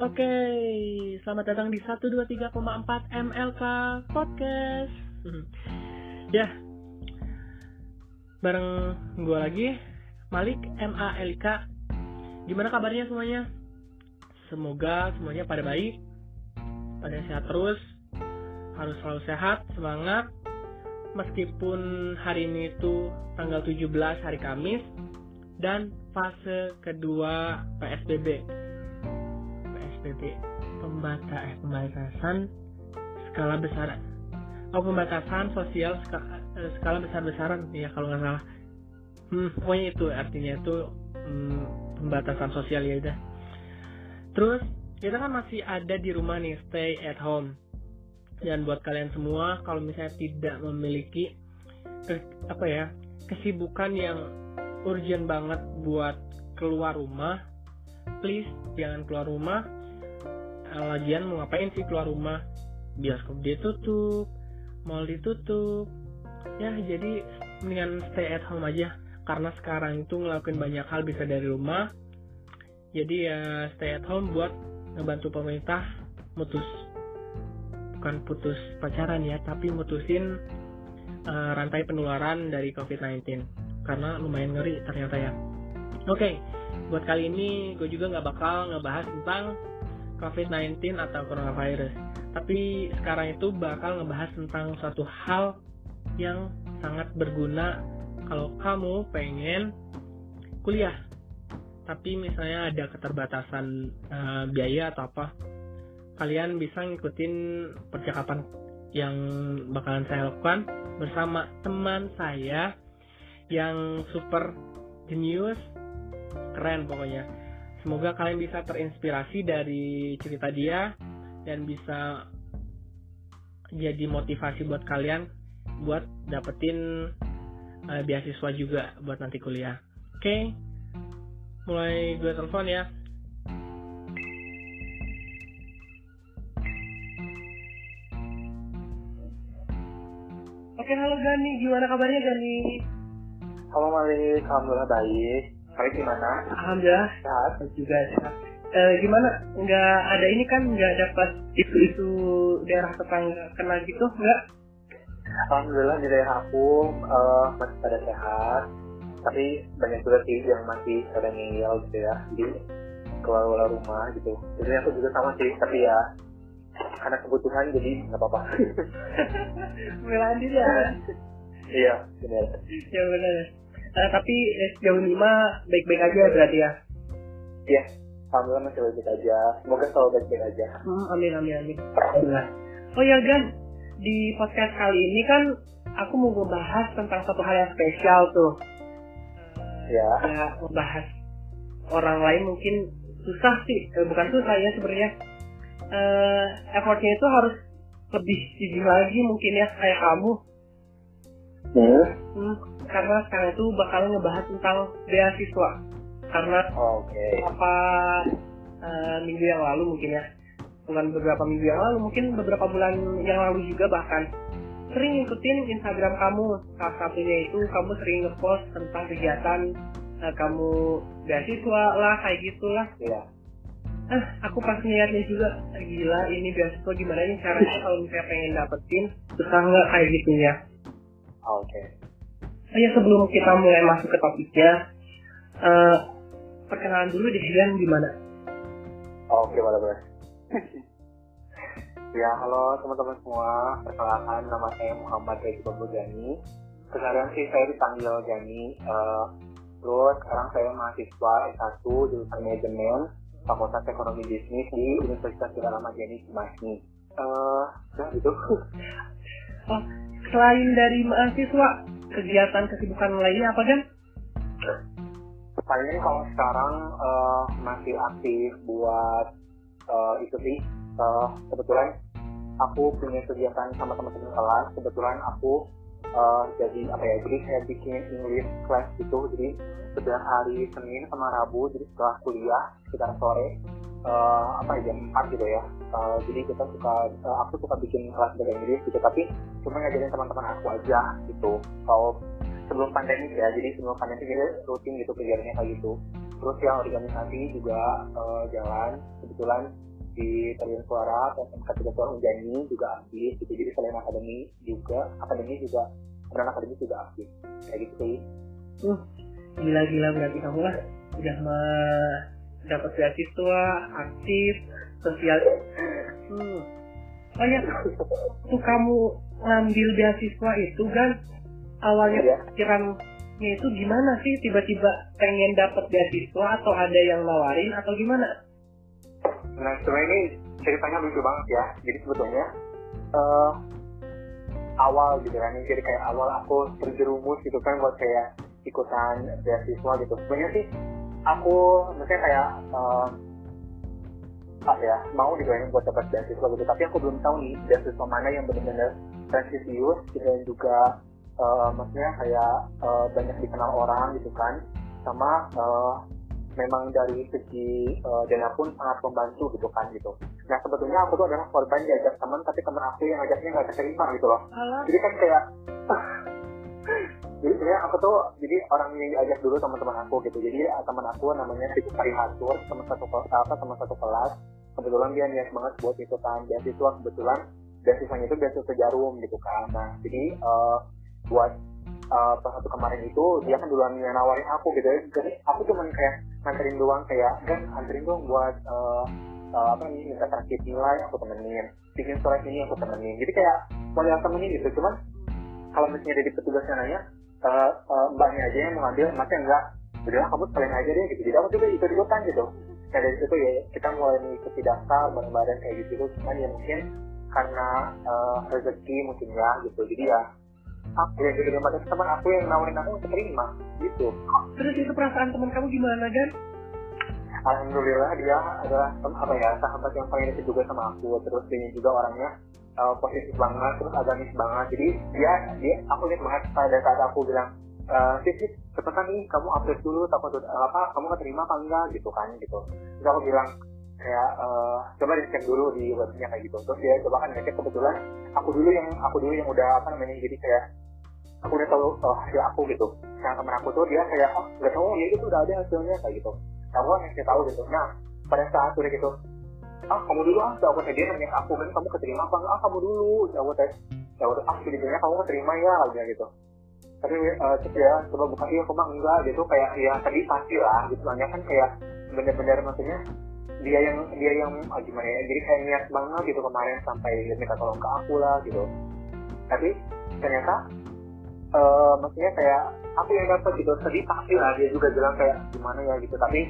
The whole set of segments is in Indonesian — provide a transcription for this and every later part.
Oke, selamat datang di 123,4 MLK Podcast. ya, bareng gue lagi, Malik MALK. Gimana kabarnya semuanya? Semoga semuanya pada baik, pada sehat terus, harus selalu sehat, semangat. Meskipun hari ini itu tanggal 17 hari Kamis dan fase kedua PSBB PSBB pembata eh, pembatasan skala besar oh pembatasan sosial skala, eh, skala besar besaran ya kalau nggak salah. Hmm, pokoknya itu artinya itu hmm, pembatasan sosial ya udah. Terus kita kan masih ada di rumah nih stay at home. Dan buat kalian semua kalau misalnya tidak memiliki apa ya kesibukan yang urgent banget buat keluar rumah please jangan keluar rumah lagian mau ngapain sih keluar rumah? Bioskop ditutup mall ditutup. Ya jadi mendingan stay at home aja. Karena sekarang itu ngelakuin banyak hal bisa dari rumah. Jadi ya stay at home buat ngebantu pemerintah mutus bukan putus pacaran ya tapi mutusin uh, rantai penularan dari COVID-19 karena lumayan ngeri ternyata ya. Oke okay, buat kali ini gue juga nggak bakal ngebahas tentang COVID-19 atau coronavirus. Tapi sekarang itu bakal ngebahas tentang suatu hal yang sangat berguna kalau kamu pengen kuliah. Tapi misalnya ada keterbatasan uh, biaya atau apa, kalian bisa ngikutin percakapan yang bakalan saya lakukan bersama teman saya yang super genius, keren pokoknya Semoga kalian bisa terinspirasi dari cerita dia dan bisa jadi motivasi buat kalian buat dapetin uh, beasiswa juga buat nanti kuliah. Oke, okay? mulai gue telepon ya. Oke, halo Gani, gimana kabarnya Gani? Halo Malik, alhamdulillah baik. Kalian gimana? Alhamdulillah sehat juga sehat. E, gimana? Nggak ada ini kan nggak dapat isu-isu daerah tetangga kena gitu nggak? Alhamdulillah di daerah aku uh, masih pada sehat, tapi banyak juga sih yang masih pada ngeyel gitu ya di keluar-keluar rumah gitu. Jadi aku juga sama sih, tapi ya karena kebutuhan jadi nggak apa-apa. Belain diri ya. Iya, benar. Ya benar. Uh, tapi eh, sejauh ini mah baik-baik aja berarti ya? Iya, alhamdulillah masih baik-baik aja. Semoga selalu baik-baik aja. Hmm, amin, amin, amin. Alhamdulillah. Oh ya Gan, di podcast kali ini kan aku mau ngebahas tentang satu hal yang spesial tuh. Ya. Ya, ngebahas orang lain mungkin susah sih, eh, bukan susah ya sebenarnya. Uh, effortnya itu harus lebih tinggi lagi mungkin ya kayak kamu. Hmm. hmm karena sekarang itu bakal ngebahas tentang beasiswa. Karena okay. apa uh, minggu yang lalu mungkin ya. Bukan beberapa minggu yang lalu mungkin beberapa bulan yang lalu juga bahkan. Sering ngikutin Instagram kamu. Salah satunya itu kamu sering ngepost tentang kegiatan uh, kamu beasiswa lah kayak gitulah. Iya. Ah aku pas ngeliatnya juga gila ini beasiswa gimana nih caranya kalau misalnya pengen dapetin susah nggak kayak gitu ya oke okay Oh ya sebelum kita mulai masuk ke topiknya, uh, perkenalan dulu di Hilan gimana? Oh, Oke, boleh boleh. ya, halo teman-teman semua. Perkenalkan nama saya Muhammad Regi Gani. Sekarang sih saya dipanggil Gani. Uh, terus sekarang saya mahasiswa S1 jurusan manajemen Fakultas Ekonomi Bisnis di Universitas Gajah Gani Cimahi. Uh, ya gitu. oh, selain dari mahasiswa, kegiatan kesibukan lainnya apa kan? Paling kalau sekarang uh, masih aktif buat uh, itu sih uh, kebetulan aku punya kegiatan sama teman-teman kelas kebetulan aku uh, jadi apa ya jadi saya bikin English class gitu jadi setiap hari Senin sama Rabu jadi setelah kuliah sekitar sore uh, apa ya jam 4 gitu ya. Uh, jadi kita suka uh, aku suka bikin kelas bahasa Inggris gitu tapi cuma ngajarin teman-teman aku aja gitu. Kalau sebelum pandemi ya jadi sebelum pandemi kita rutin gitu kegiatannya kayak gitu. Terus yang organisasi juga uh, jalan. Kebetulan di Tarian Suara SMK Tiga Suara Unjani juga aktif gitu. Jadi selain akademi juga akademi juga peran akademi juga aktif kayak gitu sih. Uh gila-gila berarti kamu lah. Udah dapat beasiswa aktif sosial hmm. oh ya tuh kamu ngambil beasiswa itu kan awalnya Iya. pikirannya itu gimana sih tiba-tiba pengen dapat beasiswa atau ada yang nawarin atau gimana Nah, sebenarnya ini ceritanya lucu banget ya. Jadi sebetulnya eh awal gitu kan, jadi kayak awal aku terjerumus gitu kan buat kayak ikutan beasiswa gitu. Sebenarnya sih aku maksudnya kayak eh apa ya mau gitu ya buat dapat beasiswa gitu. Tapi aku belum tahu nih beasiswa mana yang benar-benar prestisius dan juga eh, maksudnya kayak eh, banyak dikenal orang gitu kan, sama eh, memang dari segi uh, dana pun sangat membantu gitu kan gitu. Nah sebetulnya aku tuh adalah korban diajak teman tapi teman aku yang ngajaknya nggak keterima gitu loh. Jadi kan kayak jadi sebenarnya aku tuh jadi orang yang diajak dulu teman-teman aku gitu. Jadi uh, teman aku namanya Ricky Parihatur teman satu apa teman satu kelas. Kebetulan dia niat banget buat ikutan beasiswa kebetulan beasiswanya itu beasiswa jarum gitu kan. Nah jadi uh, buat uh, pas satu kemarin itu dia kan duluan yang nawarin aku gitu. Jadi aku cuman kayak nganterin doang kayak kan anterin dong buat uh, uh, apa nih minta traktir nilai aku temenin bikin surat ini aku temenin jadi kayak model temenin gitu cuman kalau misalnya dari petugasnya nanya uh, uh, mbaknya aja yang mengambil masnya enggak. Udahlah kamu sekalian aja deh gitu. Jadi aku juga ikut ikutan gitu. Nah dari situ ya kita mulai mengikuti daftar bareng-bareng kayak gitu. Cuman ya mungkin karena uh, rezeki mungkin ya gitu. Jadi ya aku yang diterima dari teman aku yang nawarin aku untuk terima gitu. Terus itu perasaan teman kamu gimana kan Alhamdulillah dia adalah apa ya sahabat yang paling dekat juga sama aku. Terus dia juga orangnya uh, positif banget terus agamis banget. Jadi dia dia aku lihat banget pada saat aku bilang uh, cepetan nih kamu update dulu takut apa kamu keterima apa enggak? Gitu kan gitu. Terus aku bilang kayak uh, coba dicek dulu di webnya kayak gitu. Terus dia coba kan ngecek kebetulan aku dulu yang aku dulu yang udah apa namanya jadi kayak aku udah tahu uh, hasil aku gitu. Yang temen aku tuh dia kayak oh nggak tahu ya itu udah ada hasilnya kayak gitu kamu kan yang saya tahu gitu. Nah pada saat udah gitu ah kamu dulu ah aku tadi nanya ke aku kan kamu keterima apa ah kamu dulu. Aku tes udah ah jadinya kamu keterima ya gitu gitu. Tapi uh, ya coba buka iya kok enggak gitu. Kayak ya tadi pasti lah gitu. Soalnya kan kayak bener-bener maksudnya dia yang dia yang ah, gimana ya jadi kayak niat banget gitu kemarin sampai minta tolong ke aku lah gitu. Tapi ternyata eh maksudnya kayak aku yang dapat gitu. Sedih pasti lah. Dia juga bilang kayak gimana ya? gitu. Tapi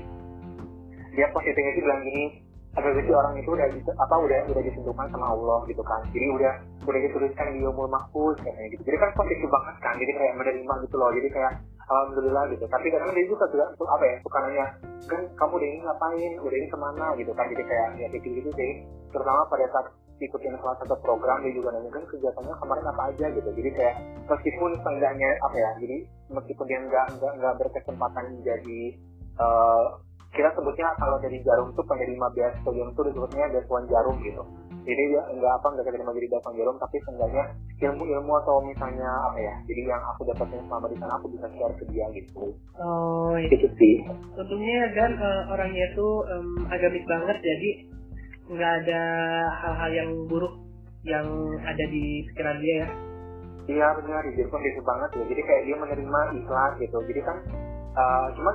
dia positifnya sih bilang gini ada rezeki orang itu udah gitu, apa udah udah ditentukan sama Allah gitu kan. Jadi udah udah dituliskan di umur mahfuz katanya gitu. Jadi kan positif banget kan. Jadi kayak menerima gitu loh. Jadi kayak alhamdulillah gitu. Tapi kadang dia juga juga tuh apa ya suka nanya kan kamu udah ini ngapain? Udah ini ke mana? gitu kan. Jadi kayak ya kayak gitu sih. Terutama pada saat ikutin salah satu program dia juga nanya kan kegiatannya kemarin apa aja? Gitu. Jadi kayak meskipun seenggaknya apa ya jadi meskipun dia nggak nggak nggak berkesempatan jadi eh, kita sebutnya kalau dari jarum tuh penerima beasiswa jarum tuh disebutnya beasiswa jarum gitu. Jadi dia nggak apa nggak keterima jadi beasiswa jarum tapi seenggaknya ilmu-ilmu atau misalnya apa ya jadi yang aku dapatin selama di sana aku bisa share ke dia gitu. Oh iya. gitu sih. Untungnya kan eh, orangnya tuh em, agamis banget jadi nggak ada hal-hal yang buruk yang ada di pikiran dia ya Iya benar, dia pun gitu banget ya. Jadi kayak dia menerima ikhlas gitu. Jadi kan uh, cuman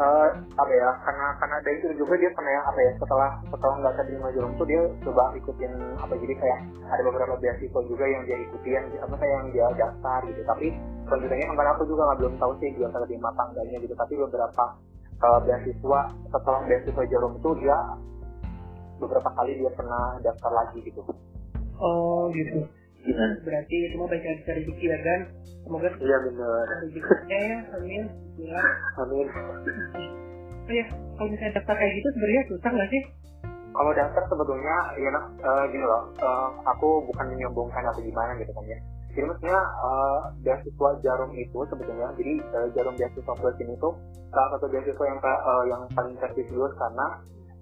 uh, apa ya karena karena ada itu juga dia pernah yang apa ya setelah setelah nggak keterima jarum tuh dia coba ikutin apa jadi kayak ada beberapa beasiswa juga yang dia ikuti yang apa kayak yang dia daftar gitu. Tapi selanjutnya kemarin aku juga nggak belum tahu sih dia keterima apa enggaknya gitu. Tapi beberapa uh, beasiswa setelah beasiswa jarum itu dia beberapa kali dia pernah daftar lagi gitu. oh gitu. Berarti itu mah baik dari rezeki ya kan semoga Iya benar. rezekinya ya amin. Ya Amin. oh ya kalau misalnya daftar kayak gitu sebenarnya susah nggak sih? Kalau daftar sebetulnya ya nah, eh, gini loh. Eh, aku bukan menyombongkan atau gimana gitu kan ya. Jadi maksudnya eh, beasiswa jarum itu sebetulnya jadi eh, jarum beasiswa plus ini tuh salah satu beasiswa yang eh, yang paling prestisius karena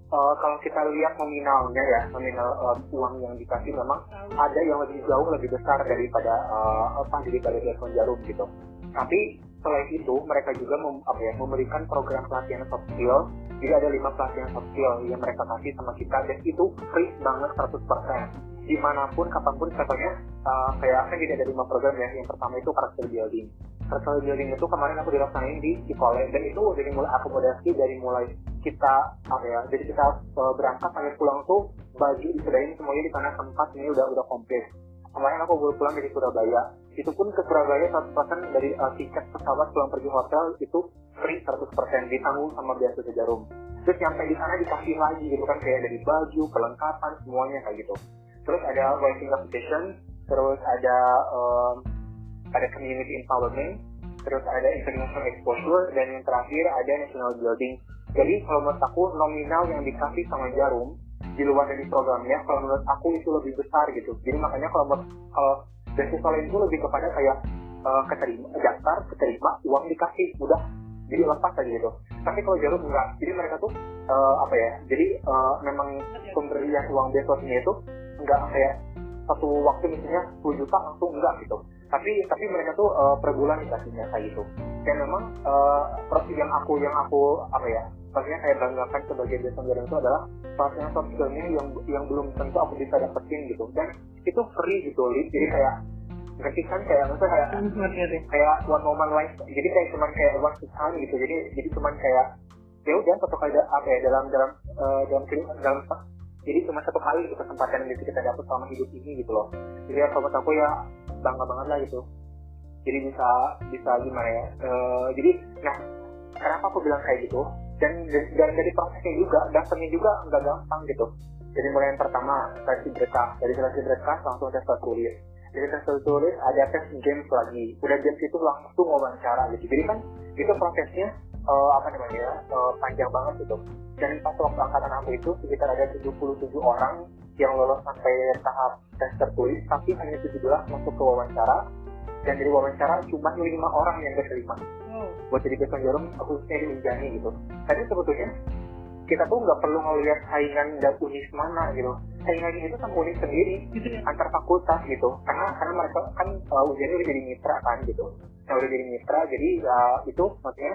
eh, kalau kita lihat nominalnya ya nominal eh, uang yang dikasih memang ada yang lebih jauh lebih besar daripada eh, apa daripada beasiswa jarum gitu. Tapi selain itu mereka juga mem, apa ya, memberikan program pelatihan soft skill. Jadi ada lima pelatihan soft skill yang mereka kasih sama kita dan itu free banget 100% di mana pun kapan pun contohnya uh, kayak kan jadi ada lima program ya. Yang pertama itu karakter building. Karakter building itu kemarin aku dilaksanain di Cikole dan itu dari mulai akomodasi dari mulai kita apa ya jadi kita uh, berangkat sampai pulang tuh baju disediain semuanya di sana tempat ini udah udah komplit. Kemarin aku baru pulang dari Surabaya. Itu pun ke Surabaya 100% dari uh, tiket pesawat pulang pergi hotel itu free 100% ditanggung sama biasa jarum. Terus nyampe di sana dikasih lagi gitu kan kayak dari baju kelengkapan semuanya kayak gitu. Terus ada writing competition terus ada um, ada community empowerment terus ada international exposure dan yang terakhir ada national building jadi kalau menurut aku nominal yang dikasih sama jarum di luar dari programnya kalau menurut aku itu lebih besar gitu. Jadi makanya kalau kalau beasiswa lain itu lebih kepada kayak uh, keterima daftar keterima uang dikasih udah jadi lepas aja gitu. Tapi kalau jarum enggak jadi mereka tuh uh, apa ya jadi uh, memang pemberian uang beasiswanya itu enggak kayak satu waktu misalnya 10 juta langsung enggak gitu tapi tapi mereka tuh uh, per bulan dikasihnya kayak gitu. Dan memang uh, yang aku yang aku apa ya maksudnya kayak banggakan sebagai desa itu adalah pelatihan soft skillnya yang yang belum tentu aku bisa dapetin gitu. Dan itu free gitu jadi kayak ngerti kan kayak maksudnya kayak hmm, kayak one moment life. Jadi kayak cuman kayak one time gitu. Jadi jadi cuman kayak ya udah satu kali apa ya dalam dalam uh, dalam dalam jadi cuma satu kali gitu kesempatan yang kita dapat selama hidup ini gitu loh. Jadi ya kalau aku ya bangga banget lah gitu. Jadi bisa bisa gimana ya uh, jadi nah kenapa aku bilang kayak gitu? Dan dan dari prosesnya juga daftarnya juga nggak gampang gitu. Jadi mulai yang pertama seleksi berkah. Dari seleksi berkah langsung tes tertulis dari tes tertulis ada tes games lagi. Udah games itu langsung wawancara gitu. Jadi kan itu prosesnya uh, apa namanya uh, panjang banget gitu. Dan pas waktu angkatan aku itu sekitar ada 77 orang yang lolos sampai tahap tes tertulis tapi hanya 17 masuk ke wawancara. Dan dari wawancara cuma lima orang yang keterima. Buat jadi besan jarum khususnya di Unjani gitu. Tapi sebetulnya kita tuh nggak perlu ngelihat saingan dan unis mana gitu. Saingan itu sama unis sendiri gitu ya. antar fakultas gitu. Karena karena mereka kan uh, Unjani udah jadi mitra kan gitu. Nah udah jadi mitra jadi uh, itu maksudnya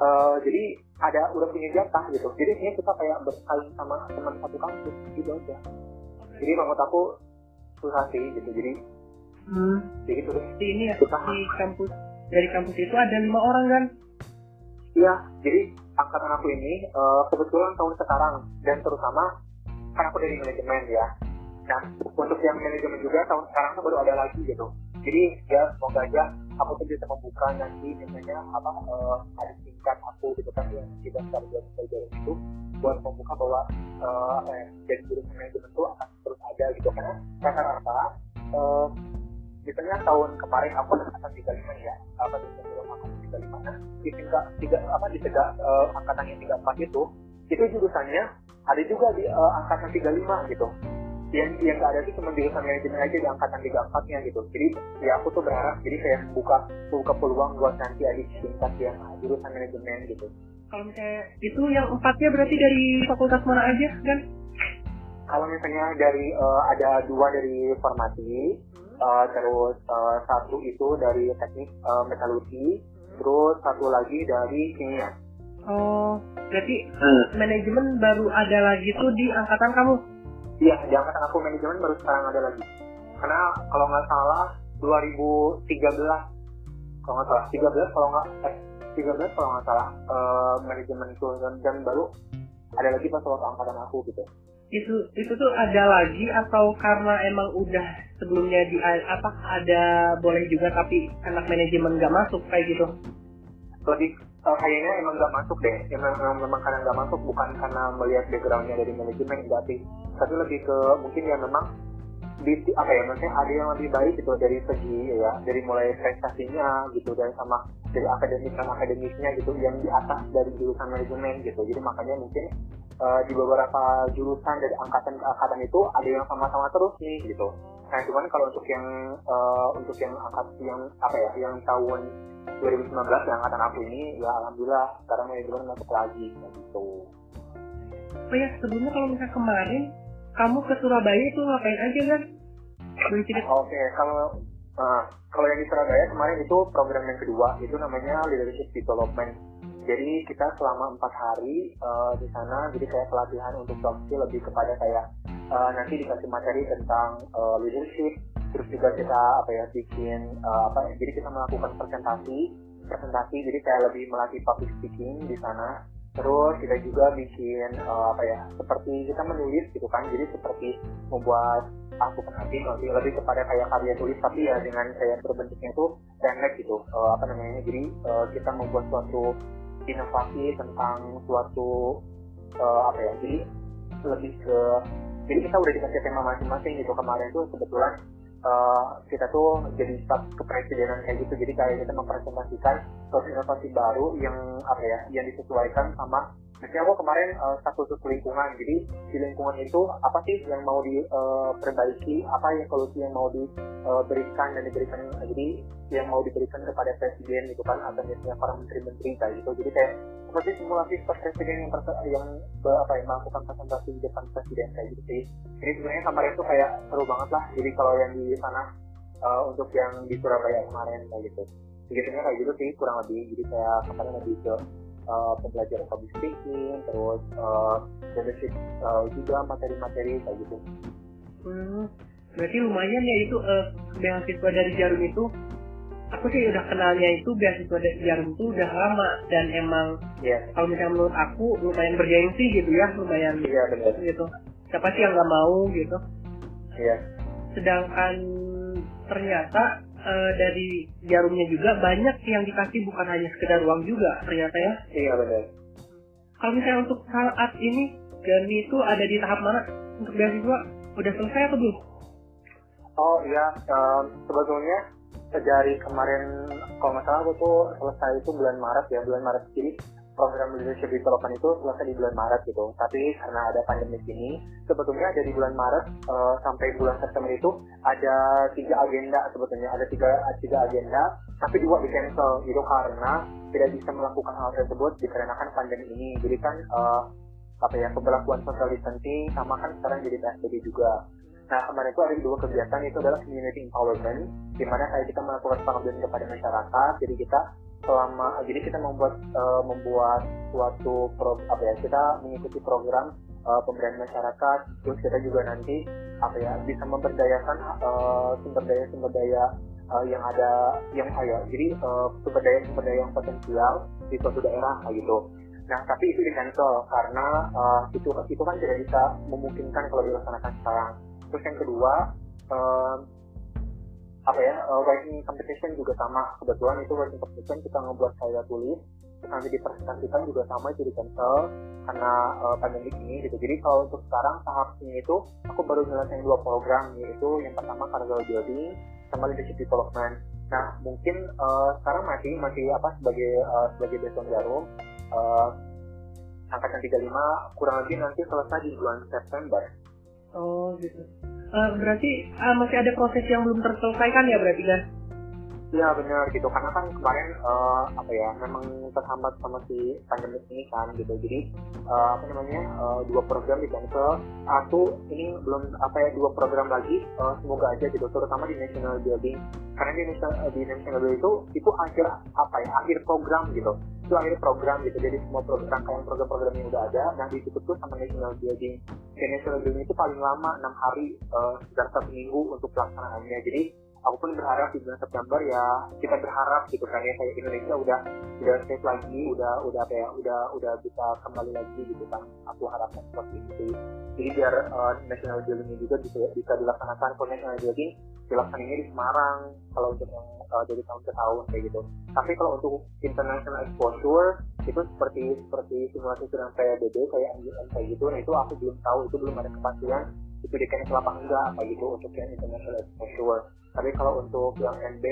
uh, jadi ada udah punya jatah gitu. Jadi ini kita kayak bersaing sama teman satu kampus gitu aja. Jadi menurut aku susah sih gitu. Jadi hmm. jadi gitu di ini ya susah. di kampus dari kampus itu ada lima orang kan? Iya jadi angkatan aku ini uh, kebetulan tahun sekarang. Dan terutama kan aku dari manajemen ya. Nah untuk yang manajemen juga tahun sekarang tuh baru ada lagi gitu. Jadi ya semoga aja aku tuh bisa membuka nanti misalnya apa uh, ada tingkat aku gitu kan yang tidak dari pelajaran itu buat membuka bahwa uh, apa ya jadi guru manajemen itu akan terus ada gitu karena rata-rata uh, misalnya tahun kemarin aku angkatan 35 ya apa di sebelum angkatan 35 nah di tingkat tiga apa di tiga uh, angkatan yang 34 itu itu jurusannya ada juga di uh, angkatan 35 gitu yang yang gak ada sih cuma jurusan manajemen aja di angkatan 34 nya gitu. Jadi ya aku tuh berharap jadi kayak buka buka peluang buat nanti adik tingkat yang jurusan manajemen gitu. Kalau misalnya itu yang empatnya berarti dari fakultas mana aja kan kalau misalnya dari uh, ada dua dari farmasi uh, terus uh, satu itu dari teknik uh, metalurgi terus satu lagi dari kimia. Oh berarti hmm. manajemen baru ada lagi tuh di angkatan kamu iya di angkatan aku manajemen baru sekarang ada lagi. Karena kalau nggak salah 2013 kalau nggak salah. 13 kalau nggak eh 13 kalau nggak salah uh, manajemen itu. Dan, dan baru ada lagi pas waktu angkatan aku gitu. Itu itu tuh ada lagi atau karena emang udah sebelumnya di apa ada boleh juga tapi anak manajemen nggak masuk kayak gitu? Lebih uh, kayaknya emang nggak masuk deh. Emang, memang, karena nggak masuk bukan karena melihat backgroundnya dari manajemen enggak sih tapi lebih ke mungkin ya memang di apa ya maksudnya ada yang lebih baik gitu dari segi ya dari mulai prestasinya gitu dan sama dari akademik dan akademiknya gitu yang di atas dari jurusan manajemen gitu. Jadi makanya mungkin uh, di beberapa jurusan dari angkatan ke angkatan itu ada yang sama-sama terus nih gitu. Nah cuman kalau untuk yang uh, untuk yang angkat yang apa ya yang tahun 2019 yang angkatan aku ini ya alhamdulillah sekarang manajemen masuk lagi gitu. Oh ya sebelumnya kalau misalnya kemarin kamu ke Surabaya itu ngapain aja kan? Oke okay, kalau Nah, kalau yang di Surabaya kemarin itu program yang kedua, itu namanya Leadership Development. Jadi kita selama empat hari uh, di sana, jadi kayak pelatihan untuk soft lebih kepada kayak uh, nanti dikasih materi tentang uh, leadership, terus juga kita apa ya bikin uh, apa, jadi kita melakukan presentasi, presentasi, jadi kayak lebih melatih public speaking di sana. Terus kita juga bikin uh, apa ya seperti kita menulis gitu kan jadi seperti membuat aku penanti nanti lebih kepada kayak karya tulis tapi ya dengan kayak berbentuknya itu pendek gitu uh, apa namanya jadi uh, kita membuat suatu inovasi tentang suatu uh, apa ya jadi lebih ke jadi kita udah dikasih tema masing-masing gitu. Kemarin tuh kebetulan uh, kita tuh jadi staf kepresidenan kayak gitu. Jadi kayak kita mempresentasikan suatu inovasi baru yang apa ya yang disesuaikan sama Misalnya aku kemarin uh, satu satu lingkungan, jadi di lingkungan itu apa sih yang mau diperbaiki, uh, apa yang solusi yang mau diberikan uh, dan diberikan, jadi yang mau diberikan kepada presiden gitu kan, atau misalnya para menteri-menteri kayak gitu. Jadi kayak seperti simulasi presiden yang yang apa yang melakukan presentasi di depan presiden kayak gitu sih. Jadi sebenarnya kemarin itu kayak seru banget lah. Jadi kalau yang di sana uh, untuk yang di Surabaya kemarin kayak gitu. Biasanya kayak gitu sih kurang lebih. Jadi kayak kemarin lebih ke uh, pembelajaran public speaking, terus uh, leadership uh, juga materi-materi kayak gitu. Hmm, berarti lumayan ya itu uh, beasiswa dari Jarum itu. Aku sih udah kenalnya itu beasiswa dari Jarum itu udah lama dan emang yeah. kalau misalnya menurut aku lumayan bergengsi gitu ya, lumayan yeah, benar. gitu. Siapa sih yang nggak mau gitu? Iya. Yeah. Sedangkan ternyata uh, dari jarumnya juga banyak yang dikasih bukan hanya sekedar uang juga ternyata ya. Iya benar. Kalau misalnya untuk saat ini Gani itu ada di tahap mana untuk beasiswa? Udah selesai atau belum? Oh iya, um, sebetulnya dari kemarin kalau nggak salah aku tuh selesai itu bulan Maret ya bulan Maret jadi program leadership development itu selesai di bulan Maret gitu. Tapi karena ada pandemi ini, sebetulnya dari bulan Maret uh, sampai bulan September itu ada tiga agenda sebetulnya ada tiga tiga agenda, tapi dua di cancel gitu karena tidak bisa melakukan hal tersebut dikarenakan pandemi ini. Jadi kan uh, apa ya pemberlakuan social distancing sama kan sekarang jadi PSBB juga. Nah kemarin itu ada dua kegiatan itu adalah community empowerment, di mana kayak kita melakukan pengabdian kepada masyarakat. Jadi kita selama jadi kita membuat uh, membuat suatu pro, apa ya kita mengikuti program uh, pemberdayaan masyarakat terus kita juga nanti apa ya bisa memberdayakan uh, sumber daya sumber daya uh, yang ada yang kaya. Jadi uh, sumber daya sumber daya yang potensial di suatu daerah gitu. Nah tapi itu di cancel karena uh, itu itu kan tidak bisa memungkinkan kalau dilaksanakan sekarang. Terus yang kedua uh, apa ya uh, writing competition juga sama. Kebetulan itu writing competition kita ngebuat saya tulis nanti dipresentasikan juga sama itu di cancel karena uh, pandemi ini gitu. Jadi kalau untuk sekarang tahap ini itu aku baru nyelesain dua program yaitu yang pertama career building sama leadership development. Nah mungkin uh, sekarang masih masih apa sebagai uh, sebagai beson jarum uh, angkatan 35 kurang lebih nanti selesai di bulan September. Oh gitu uh, berarti uh, masih ada proses yang belum terselesaikan ya berarti kan? Iya benar gitu. Karena kan kemarin uh, apa ya memang terhambat sama si pandemi ini kan gitu. Jadi uh, apa namanya uh, dua program di cancel. Satu ini belum apa ya dua program lagi uh, semoga aja gitu. Terutama di national building. Karena di national, di national building itu itu akhir apa ya akhir program gitu. Itu akhir program gitu. Jadi semua program rangkaian program-program yang udah ada dan ditutup tuh sama national building. Dan national building itu paling lama enam hari uh, sekitar satu minggu untuk pelaksanaannya. Jadi aku pun berharap di bulan September ya kita berharap gitu kan ya kayak Indonesia udah udah safe lagi udah udah apa ya udah udah bisa kembali lagi gitu kan. Aku harapkan seperti itu. Jadi biar uh, national building juga bisa bisa dilaksanakan kalau national building dilaksanakannya di Semarang kalau untuk yang uh, dari tahun ke tahun kayak gitu. Tapi kalau untuk international exposure itu seperti seperti simulasi sedang PBB kayak MGM kayak gitu nah itu aku belum tahu itu belum ada kepastian itu di cancel apa enggak apa gitu untuk yang international exposure tapi kalau untuk yang NB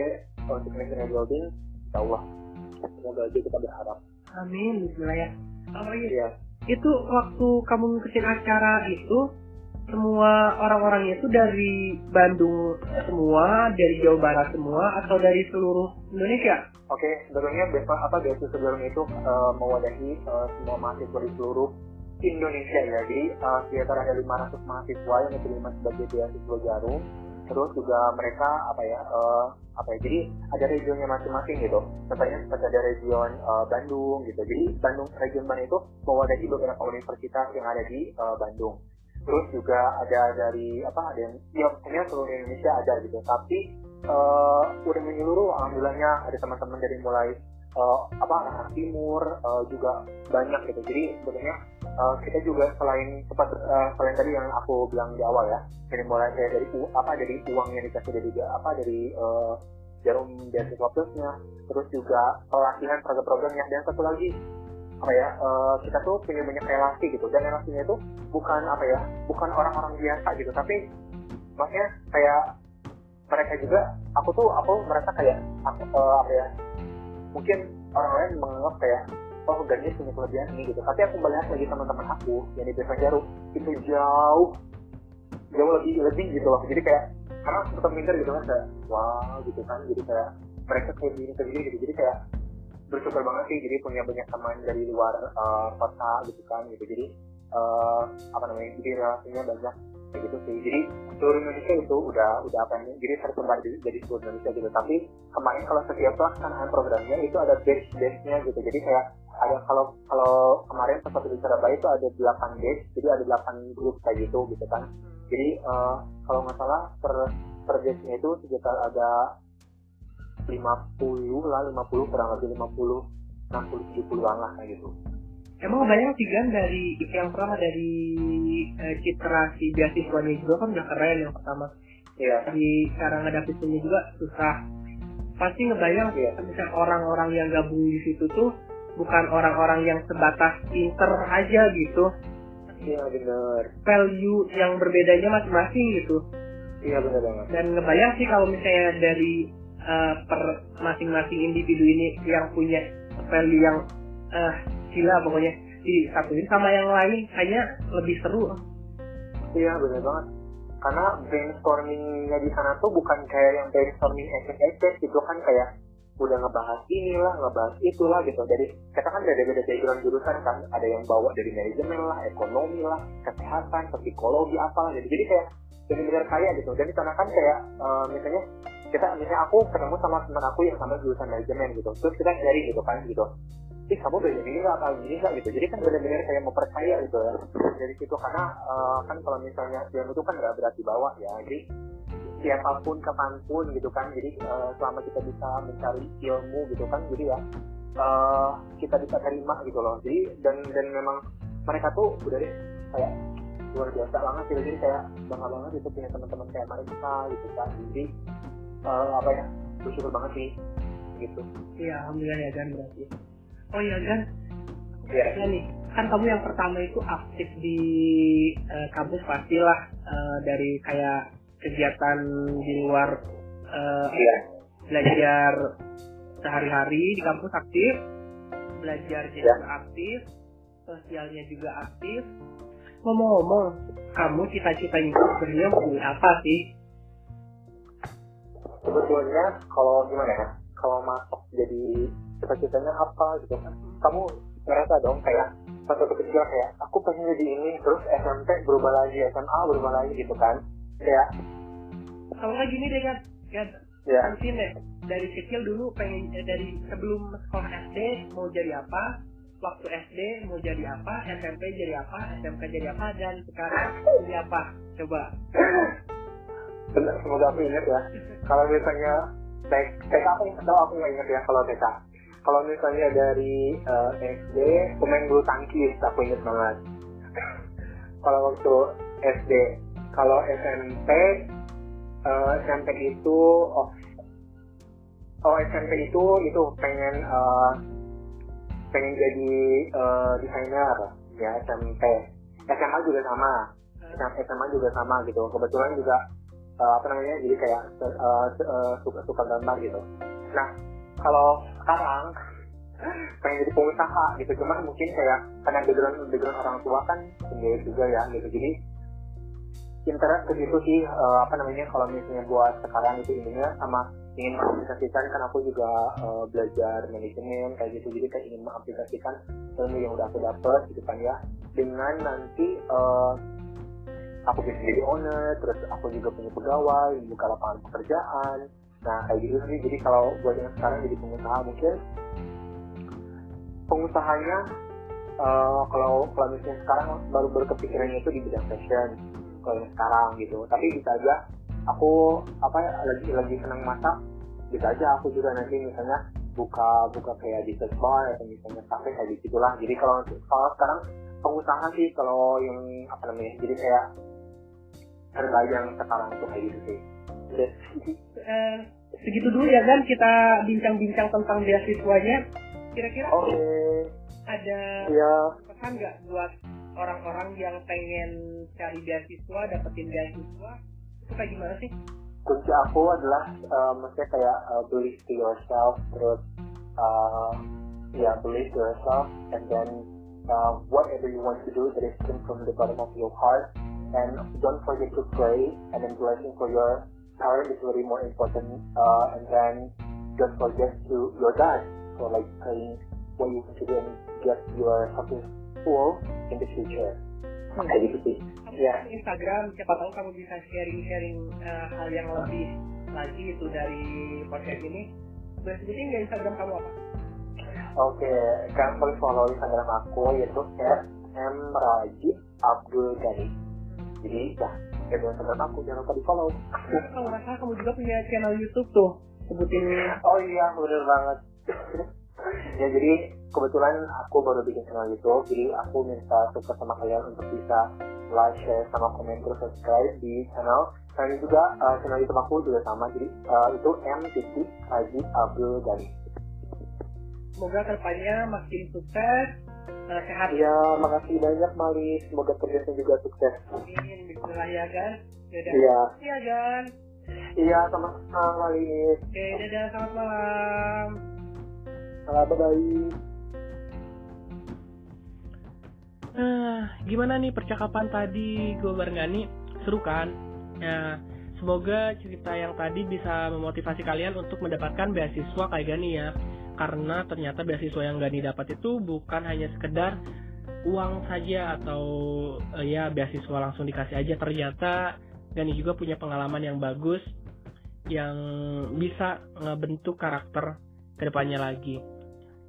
untuk national building insya Allah. Semoga aja kita berharap. Amin bismillah. Ya oh iya. Itu waktu kamu ngikutin acara itu semua orang-orang itu dari Bandung semua, dari Jawa Barat semua, atau dari seluruh Indonesia? Oke, okay, sebenarnya besok apa besok sebelum itu uh, mewadahi uh, semua mahasiswa di seluruh Indonesia ya. Jadi uh, sekitar ada 500 mahasiswa yang diterima sebagai beasiswa jarum terus juga mereka apa ya uh, apa ya jadi ada regionnya masing-masing gitu. Contohnya seperti ada region uh, Bandung gitu. Jadi Bandung region Bandung itu mewadahi beberapa universitas yang ada di uh, Bandung. Terus juga ada dari apa ada yang ya pokoknya seluruh Indonesia ada gitu. Tapi uh, udah menyeluruh alhamdulillahnya ada teman-teman dari mulai uh, apa timur uh, juga banyak gitu. Jadi sebenarnya uh, kita juga selain tempat uh, selain tadi yang aku bilang di awal ya dari mulai kayak dari apa dari uang yang dikasih dari apa dari uh, jarum beasiswa plusnya terus juga pelatihan program-programnya dan satu lagi apa ya uh, kita tuh punya banyak relasi gitu dan relasinya itu bukan apa ya bukan orang-orang biasa gitu tapi maksudnya kayak mereka juga aku tuh aku merasa kayak aku uh, apa ya mungkin orang lain menganggap kayak oh gajinya punya kelebihan ini gitu. Tapi aku melihat lagi teman-teman aku yang di Desa Jarum itu jauh jauh lebih lebih gitu loh. Jadi kayak karena aku tetap minder gitu kan kayak wow gitu kan. Jadi kayak mereka kayak gini kayak gini gitu. Jadi kayak bersyukur banget sih jadi punya banyak teman dari luar uh, kota gitu kan gitu. Jadi uh, apa namanya jadi relasinya banyak gitu sih. Jadi seluruh Indonesia itu udah udah apa namanya jadi tersebar di, jadi seluruh Indonesia gitu. Tapi kemarin kalau setiap pelaksanaan programnya itu ada base base nya gitu. Jadi kayak ada kalau kalau kemarin pas di Surabaya itu ada delapan base jadi ada delapan grup kayak gitu gitu kan jadi uh, kalau nggak salah per per base nya itu sekitar ada 50 lah 50 kurang lebih 50 60 70 an lah kayak gitu Emang banyak sih kan dari yang pertama dari eh, citra si beasiswanya juga kan udah keren yang pertama. Iya. Di cara ngedapetinnya juga susah. Pasti ngebayang Iya. misal orang-orang yang gabung di situ tuh bukan orang-orang yang sebatas pinter aja gitu. Iya bener. Value yang berbedanya masing-masing gitu. Iya bener banget. Dan ngebayang sih kalau misalnya dari eh, per masing-masing individu ini yang punya value yang eh, gila pokoknya disatuin sama yang lain kayaknya lebih seru Iya bener banget. Karena brainstormingnya di sana tuh bukan kayak yang brainstorming ekses gitu kan kayak udah ngebahas inilah, ngebahas itulah gitu. Jadi kita kan beda-beda background jurusan kan, ada yang bawa dari manajemen lah, ekonomi lah, kesehatan, psikologi apa gitu. Jadi kayak benar-benar kaya gitu. Dan di kan kayak uh, misalnya kita misalnya aku ketemu sama teman aku yang sama jurusan manajemen gitu. Terus kita nyari gitu kan gitu ih kamu belajar ini nggak kamu ini nggak gitu jadi kan benar-benar kayak mempercaya gitu ya dari situ karena uh, kan kalau misalnya film itu kan nggak berarti bawah ya jadi siapa pun kapan pun gitu kan. Jadi uh, selama kita bisa mencari ilmu gitu kan jadi ya uh, kita bisa terima gitu loh. Jadi dan dan memang mereka tuh udah deh kayak luar biasa banget gitu. Jadi kayak bangga banget itu punya teman-teman kayak mereka gitu kan. Jadi uh, apa ya bersyukur banget sih gitu. Iya alhamdulillah ya kan berarti. Oh iya kan Iya. ya nih kan kamu yang pertama itu aktif di eh, kampus pastilah eh, dari kayak kegiatan di luar eh, iya. belajar sehari-hari di kampus aktif belajar juga aktif sosialnya juga aktif. Ngomong-ngomong kamu cita-citanya sebenarnya apa sih? Sebetulnya kalau gimana ya? Kalau masuk jadi cita-citanya apa gitu kan? Kamu ngerasa dong kayak pas waktu kecil kayak aku pengen jadi ini terus SMP berubah lagi SMA berubah lagi gitu kan kayak kalau nggak gini deh kan kan ya. Mungkin deh. Dari kecil dulu pengen eh, dari sebelum sekolah SD mau jadi apa? Waktu SD mau jadi apa? SMP jadi apa? SMK jadi apa? Dan sekarang jadi apa? Coba. Bener semoga aku ingat ya. Kalau misalnya TK TK aku tahu aku nggak ingat ya kalau TK kalau misalnya dari eh, SD pemain bulu tangkis aku ingat banget. Kalau waktu SD kalau SMP eh, SMP itu oh oh SMP itu itu pengen eh, pengen jadi eh, desainer ya SMP SMA juga sama. SMA juga sama gitu. Kebetulan juga eh, apa namanya jadi kayak eh, suka suka gambar gitu. Nah kalau sekarang pengen jadi pengusaha gitu. Cuman mungkin kayak karena background background orang tua kan sendiri juga ya gitu. Jadi interest ke situ sih eh, apa namanya kalau misalnya buat sekarang itu ininya sama ingin mengaplikasikan kan aku juga eh, belajar manajemen kayak gitu jadi kayak ingin mengaplikasikan ilmu yang udah aku dapat gitu kan ya. Dengan nanti eh, aku bisa jadi owner terus aku juga punya pegawai buka lapangan pekerjaan nah kayak gitu sih. Jadi kalau buat yang sekarang jadi pengusaha mungkin pengusahanya uh, kalau kalau misalnya sekarang baru berkepikirannya itu di bidang fashion kalau yang sekarang gitu. Tapi bisa aja aku apa ya lagi lagi senang masak bisa aja aku juga nanti misalnya buka buka kayak di search bar atau misalnya kafe kayak gitu lah jadi kalau kalau sekarang pengusaha sih kalau yang apa namanya jadi kayak terbayang sekarang tuh kayak gitu sih. Uh, segitu dulu ya kan kita bincang-bincang tentang beasiswanya. Kira-kira okay. ada ya. pesan nggak buat orang-orang yang pengen cari beasiswa dapetin beasiswa itu kayak gimana sih? Kunci aku adalah uh, maksudnya kayak uh, believe to yourself terus uh, ya yeah, believe to yourself and then uh, whatever you want to do that is come from the bottom of your heart. And don't forget to pray and then blessing for your parent is very more important uh, and then don't forget to your dad for like praying what you want to do and get your successful in the future hmm. kayak gitu sih ya. Instagram siapa tahu kamu bisa sharing-sharing uh, hal yang lebih lagi itu dari podcast ini sebutin nggak Instagram kamu apa? Oke, okay. kalian boleh follow Instagram aku yaitu @mraji Abdul Ghani. Jadi ya, itu Instagram aku jangan lupa di follow. Kalau nggak salah kamu juga punya channel YouTube tuh, sebutin. Oh iya, bener banget. ya jadi kebetulan aku baru bikin channel YouTube, jadi aku minta support sama kalian untuk bisa like, share, sama komen terus subscribe di channel. Selain juga uh, channel YouTube aku juga sama, jadi uh, itu M titik Haji Abdul Ghani. Semoga ke depannya makin sukses, uh, sehat. Iya, makasih banyak Mali. Semoga kerjanya juga sukses. Amin, bismillah ya kan. Iya. Iya kan. Iya, sama-sama Mali. Oke, dadah, selamat malam. Selamat bye-bye. Nah, gimana nih percakapan tadi gue bareng Gani? Seru kan? Ya, semoga cerita yang tadi bisa memotivasi kalian untuk mendapatkan beasiswa kayak Gani ya. Karena ternyata beasiswa yang Gani dapat itu bukan hanya sekedar uang saja atau uh, ya beasiswa langsung dikasih aja. Ternyata Gani juga punya pengalaman yang bagus yang bisa ngebentuk karakter ke depannya lagi.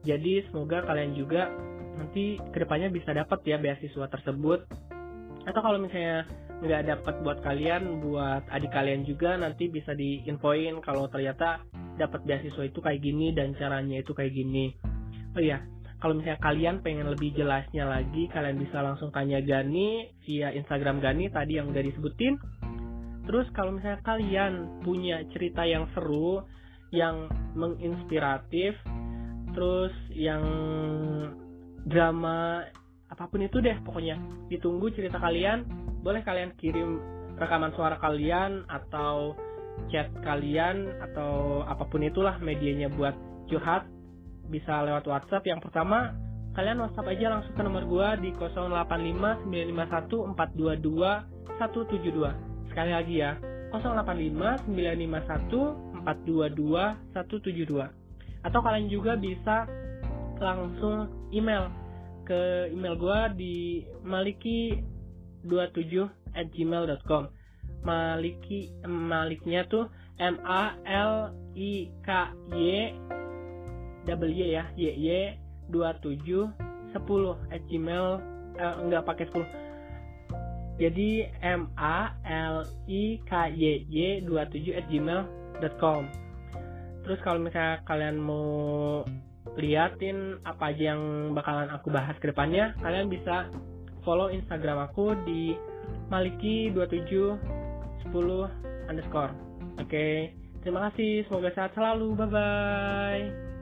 Jadi semoga kalian juga nanti ke depannya bisa dapat ya beasiswa tersebut. Atau kalau misalnya nggak dapat buat kalian buat adik kalian juga nanti bisa diinfoin kalau ternyata dapat beasiswa itu kayak gini dan caranya itu kayak gini. Oh iya kalau misalnya kalian pengen lebih jelasnya lagi kalian bisa langsung tanya Gani via Instagram Gani tadi yang udah disebutin. Terus kalau misalnya kalian punya cerita yang seru yang menginspiratif terus yang drama apa pun itu deh pokoknya. Ditunggu cerita kalian boleh kalian kirim rekaman suara kalian atau chat kalian atau apa pun itulah medianya buat curhat bisa lewat WhatsApp. Yang pertama kalian WhatsApp aja langsung ke nomor gua di 085 951 422 172 sekali lagi ya 085 951 422 172 atau kalian juga bisa langsung email ke email gue di maliki27 at gmail.com maliki maliknya tuh m a l i k y w ya y y 27 10 at gmail eh, enggak pakai 10 jadi m a l i k y y 27 at gmail.com terus kalau misalnya kalian mau liatin apa aja yang bakalan aku bahas ke depannya, kalian bisa follow Instagram aku di maliki2710 underscore. Oke, terima kasih. Semoga sehat selalu. Bye bye.